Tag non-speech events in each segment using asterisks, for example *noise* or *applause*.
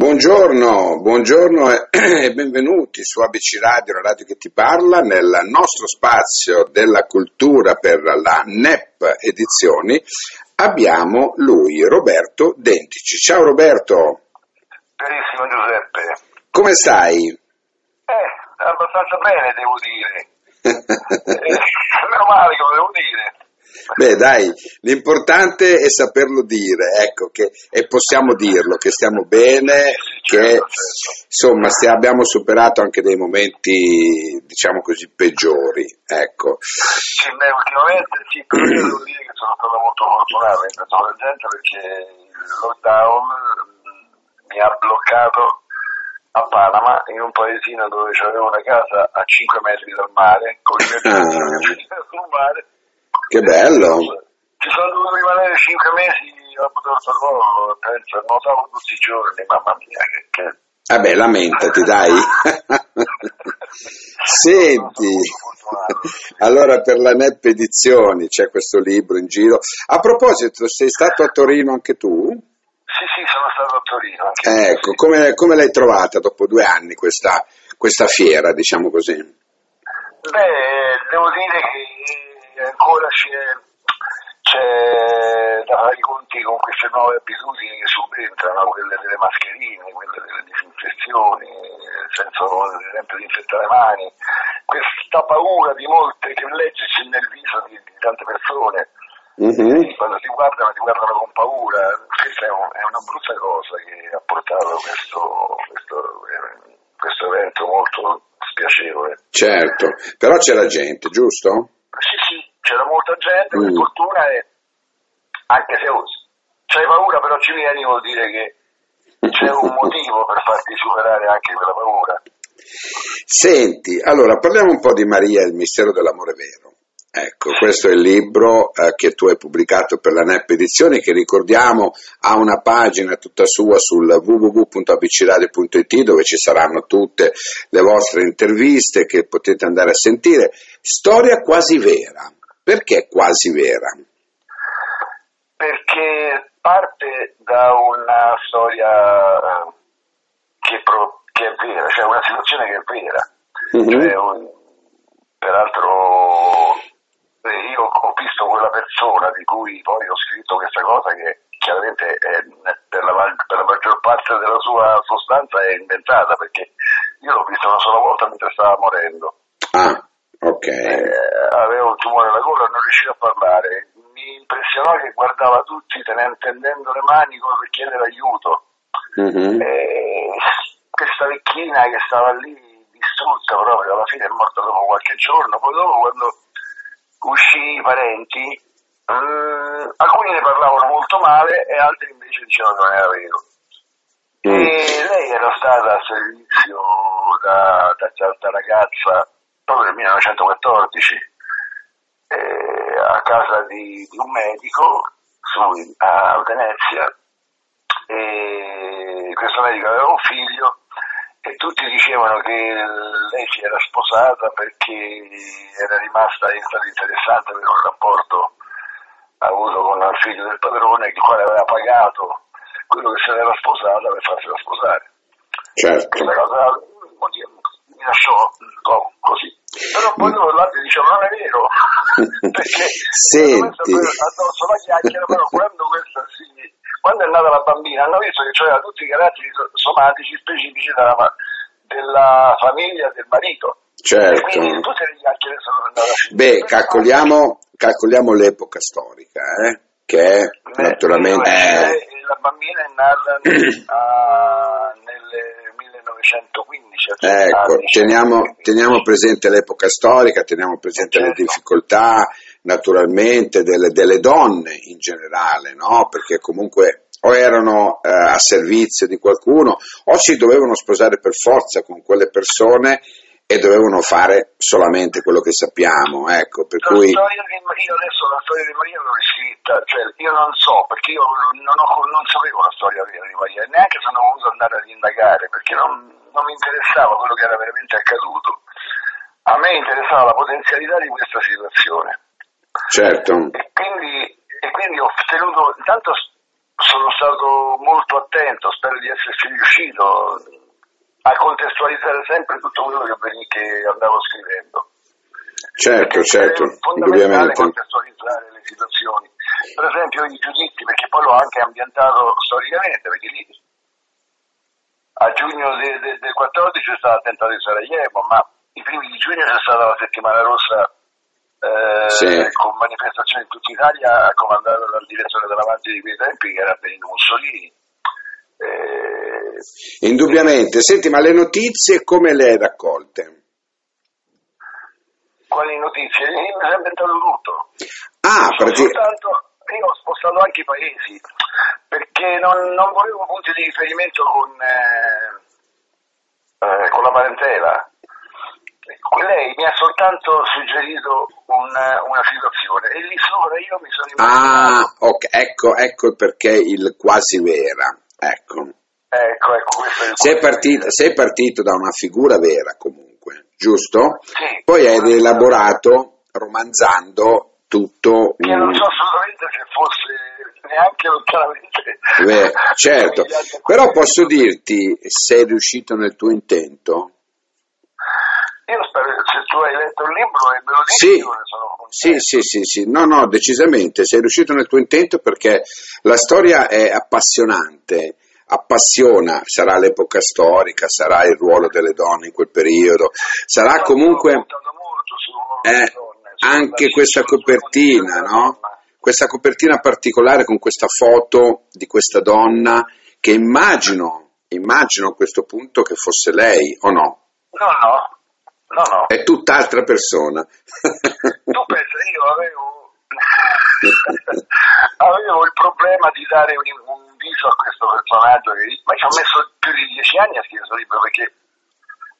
Buongiorno, buongiorno e *clears throat* benvenuti su ABC Radio, la radio che ti parla, nel nostro spazio della cultura per la NEP Edizioni abbiamo lui, Roberto Dentici. Ciao Roberto. Carissimo Giuseppe. Come stai? Eh, abbastanza bene devo dire. *laughs* eh, meno male che lo devo dire. Beh, dai, l'importante è saperlo dire, ecco, che, e possiamo dirlo, che stiamo bene, che insomma stia- abbiamo superato anche dei momenti, diciamo così, peggiori, ecco. Sì, beh, ultimamente sì, però io devo dire che sono stato molto fortunato in questa emergenza perché il lockdown mm, mi ha bloccato a Panama in un paesino dove c'avevo una casa a 5 metri dal mare, con i miei Ah. sul mare. Che bello. Ci sono dovuto rimanere 5 mesi a Porto Collo, penso, nuotavo tutti i giorni, mamma mia, che, che... Vabbè, lamentati, dai. *laughs* Senti, allora per la NEP Edizioni c'è questo libro in giro. A proposito, sei stato a Torino anche tu? Sì, sì, sono stato a Torino. Anche Ecco, come, come l'hai trovata dopo due anni questa, questa fiera, diciamo così? Beh, devo dire che ancora c'è, c'è da fare i conti con queste nuove abitudini che subentrano, quelle delle mascherine, quelle delle disinfezioni, nel senso ad esempio di infettare le mani, questa paura di molte che leggersi nel viso di, di tante persone. Mhm. Quando ti guardano, ti guardano con paura. Questa è, un- è una brutta cosa che ha portato questo, questo, eh, questo evento molto spiacevole. Certo, però c'era gente, giusto? Molta gente, per Mm. fortuna, e anche se oh, c'hai paura, però ci vieni, vuol dire che c'è un motivo per farti superare anche quella paura. Senti, allora parliamo un po' di Maria il mistero dell'amore vero. Ecco, questo è il libro eh, che tu hai pubblicato per la NEP Edizioni, che ricordiamo ha una pagina tutta sua sul www.abcradio.it dove ci saranno tutte le vostre interviste che potete andare a sentire. Storia quasi vera. Perché quasi vera? perché parte da una storia eh, che, pro- che è vera, cioè una situazione che è vera. Mhm. Cioè, un- peraltro eh, io ho visto quella persona di cui poi ho scritto questa cosa che chiaramente è- per, la, per la maggior parte della sua sostanza è inventata perché io l'ho vista una sola volta mentre stava morendo. Ah, ok. Eh, aveva un tumore alla gola e non riusciva a parlare. Mi impressionò che guardava tutti tendendo le mani come per chiedere aiuto. Mhm. Eh, questa vecchina che stava lì distrutta proprio, alla fine è morta dopo qualche giorno, poi dopo quando uscì i parenti, mm, alcuni ne parlavano molto male e altri invece dicevano che non era vero. Mm. E lei era stata a servizio da, da, da ragazza proprio nel 1914 eh, a casa di, di un medico su, a Venezia e questo medico aveva un figlio e tutti dicevano che lei si era sposata perché era rimasta interessante per un rapporto avuto con il figlio del padrone il quale aveva pagato quello che se l'era sposata per farsela sposare Certo. questa cosa mi lasciò un po' così. Però poi dopo l'altro diceva non è vero, *laughs* perché Senti. addosso la chiacchiera, però quando questa si, quando è nata la bambina hanno visto che aveva tutti i caratteri so- somatici specifici della, della famiglia del marito. E Certo. quindi tutte le chiacchiere sono andate a finire. Beh, calcoliamo, calcoliamo l'epoca storica, eh, che è Beh, naturalmente... eh, la bambina è nata *clears throat* nel 1915. a 30 Ecco, teniamo, teniamo presente l'epoca storica, teniamo presente le Certo. difficoltà naturalmente delle, delle donne in generale, no? Perché comunque o erano eh, a servizio di qualcuno o si dovevano sposare per forza con quelle persone e dovevano fare solamente quello che sappiamo, ecco, per La cui... storia di Maria, io adesso la storia di Maria l'ho riscritta, cioè io non so, perché io non, ho- non sapevo la storia di Maria, neanche sono voluto andare ad indagare, perché non, non mi interessava quello che era veramente accaduto. A me interessava la potenzialità di questa situazione. Certo, E quindi, e quindi ho ottenuto, intanto sono stato molto attento, spero di esserci riuscito a contestualizzare sempre tutto quello che, che andavo scrivendo. Certo, certo, indubbiamente. contestualizzare le situazioni. Per esempio i giudizi, perché poi l'ho anche ambientato storicamente, perché lì a giugno del, del, del 14 c'è stato l'attentato di Sarajevo, ma i primi di giugno c'è stata la settimana rossa eh, Sì. con manifestazioni in tutta Italia comandata dal direttore dell'Avanti di quei tempi che era Benito Mussolini. Eh, Indubbiamente. Senti, ma le notizie come le hai raccolte? quali notizie? Io mi è inventato tutto. Ah, Sono soltanto, io ho spostato anche i paesi perché non, non volevo punti di riferimento con, eh, eh, con la parentela. Lei mi ha soltanto suggerito un- una situazione e lì sopra io mi sono ah, immaginato. ok, ecco, ecco perché il quasi vera. Ecco. Ecco, ecco, Sei partito, sei partito da una figura vera comunque, giusto? Sì. Poi hai rielaborato romanzando tutto. Che non un- so assolutamente se fosse neanche lontanamente. Beh, *laughs* certo, però posso dirti, sei riuscito nel tuo intento? Io spero, se tu hai letto il libro e me lo dici, Sì, io ne sono sì, sì, sì, sì, no, no, decisamente, sei riuscito nel tuo intento perché la storia è appassionante, appassiona, sarà l'epoca storica, sarà il ruolo delle donne in quel periodo, sarà comunque eh, anche questa copertina, no? Questa copertina particolare con questa foto di questa donna che immagino, immagino a questo punto che fosse lei, o no? No, no, no, no. È tutt'altra persona. Tu pensa, io avevo, *laughs* avevo il problema di dare un, un viso a questo personaggio, che, ma ci ho messo più di dieci anni a scrivere questo libro perché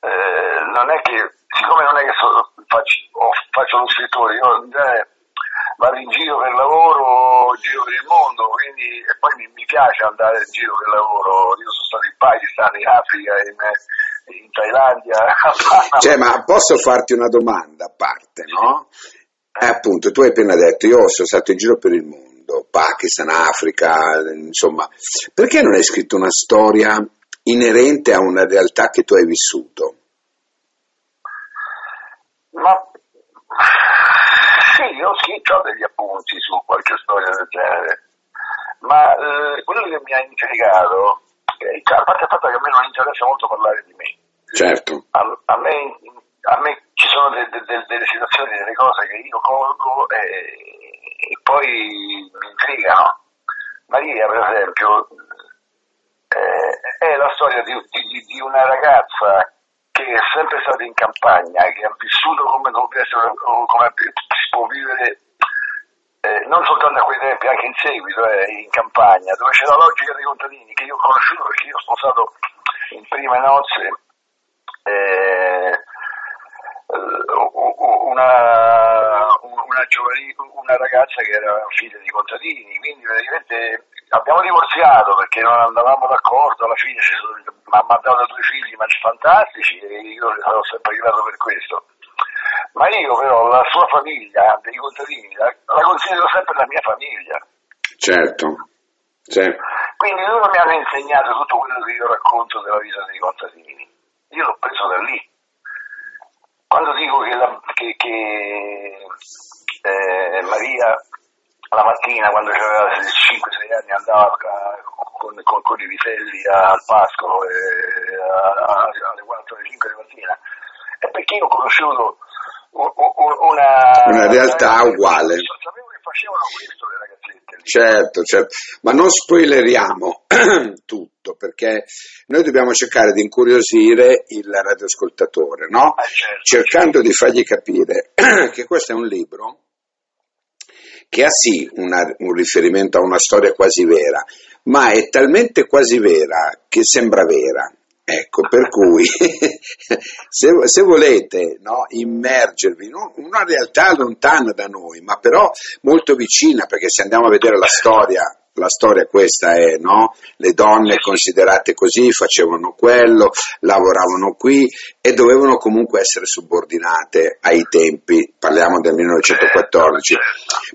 eh, non è che, siccome non è che so- faccio, o faccio lo scrittore, io eh, vado in giro per lavoro, giro per il mondo, quindi, e poi mi, mi piace andare in giro per lavoro, io sono stato in Pakistan, in Africa, in, in Thailandia. *laughs* Cioè, ma posso farti una domanda a parte, no? Eh, appunto, tu hai appena detto, io sono stato in giro per il mondo, Pakistan, Africa, insomma, perché non hai scritto una storia inerente a una realtà che tu hai vissuto? Ma sì, io ho scritto degli appunti su qualche storia del genere, ma eh, quello che mi ha intrigato, eh, a parte il fatto che a me non interessa molto parlare di me, Certo, a, a me, a me ci sono de- de- de- delle situazioni, delle cose che io colgo e, e poi mi intrigano. Maria, per esempio, eh, è la storia di, di- di una ragazza che è sempre stata in campagna, che ha vissuto come, o come si può vivere eh, non soltanto a quei tempi, anche in seguito, eh, in campagna, dove c'è la logica dei contadini che io ho conosciuto perché io ho sposato in prime nozze eh, una, una, giovani- una ragazza che era figlia di contadini, quindi praticamente abbiamo divorziato perché non andavamo d'accordo, alla fine ci sono- mi ha mandato due figli ma fantastici e io sarò sempre grato per questo. Ma io però la sua famiglia, dei contadini, la, la considero sempre la mia famiglia. certo, certo. Quindi loro mi hanno insegnato tutto quello che io racconto della vita dei contadini. Io l'ho preso da lì. Quando dico che, la- che- che, eh, Maria la mattina, quando aveva 5-6 anni, andava con, con- con i vitelli al pascolo e a- alle 4 alle 5 di mattina, è perché io ho conosciuto una... Una realtà uguale. Sapevo che facevano questo le ragazzette lì. Certo, certo, ma non spoileriamo *clears throat* tutto perché noi dobbiamo cercare di incuriosire il radioascoltatore, no? Ah, certo. Cercando di fargli capire *clears throat* che questo è un libro che ha sì una- un riferimento a una storia quasi vera, ma è talmente quasi vera che sembra vera. Ecco, per cui *laughs* se, se volete no, immergervi in un- una realtà lontana da noi, ma però molto vicina, perché se andiamo a vedere la storia la storia questa è, no? Le donne considerate così facevano quello, lavoravano qui e dovevano comunque essere subordinate ai tempi, parliamo del 1914.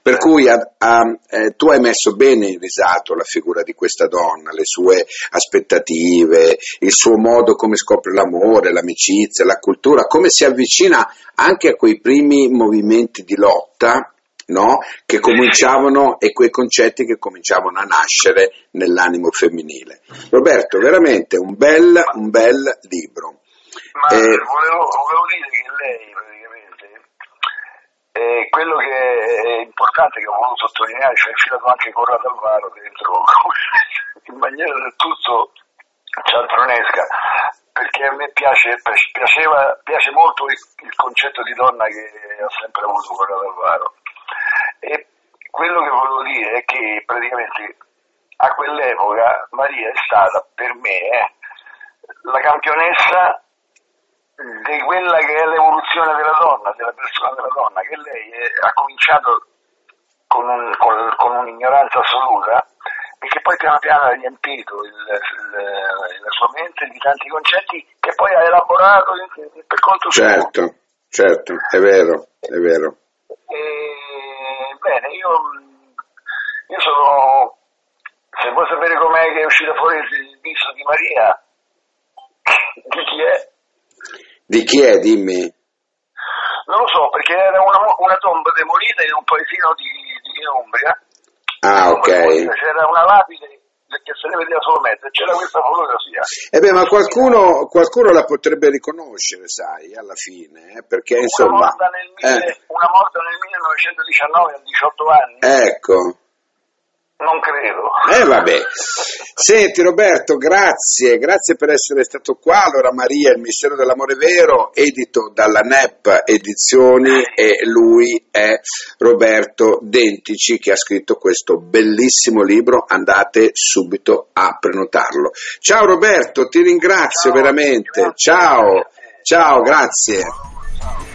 Per cui a, a, eh, tu hai messo bene in risalto la figura di questa donna, le sue aspettative, il suo modo come scopre l'amore, l'amicizia, la cultura, come si avvicina anche a quei primi movimenti di lotta no? che cominciavano e quei concetti che cominciavano a nascere nell'animo femminile. Roberto, veramente un bel, un bel libro. Ma eh, volevo, volevo, dire che lei praticamente eh, quello che è importante che ho voluto sottolineare, cioè infilato anche Corrado Alvaro dentro *laughs* in maniera del tutto cialtronesca, perché a me piace, piaceva, piace molto il, il concetto di donna che ha sempre avuto Corrado Alvaro e quello che volevo dire è che praticamente a quell'epoca Maria è stata per me eh, la campionessa di quella che è l'evoluzione della donna, della persona della donna, che lei è, ha cominciato con, un, con, con, un'ignoranza assoluta e che poi piano piano ha riempito il, il, la sua mente di tanti concetti che poi ha elaborato per conto suo. Certo, certo, è vero, è vero. E, bene, io, io sono, se vuoi sapere com'è che è uscito fuori il viso di Maria, di chi è? Di chi è, dimmi? Non lo so, perché era una, una tomba demolita in un paesino di, di Umbria. Ah, ok. C'era una lapide che se ne vedeva solo mezzo, c'era questa fotografia. Eh beh, ma qualcuno, qualcuno, la potrebbe riconoscere, sai, alla fine, eh, perché una insomma... Morta nel, eh. Una morta nel 1919 a 18 anni. Ecco. Non credo. Eh vabbè. Senti Roberto, grazie, grazie per essere stato qua. Allora Maria, il mistero dell'amore vero, edito dalla NEP Edizioni e lui è Roberto Dentici che ha scritto questo bellissimo libro. Andate subito a prenotarlo. Ciao Roberto, ti ringrazio Ciao, veramente. Ciao. Ciao, grazie.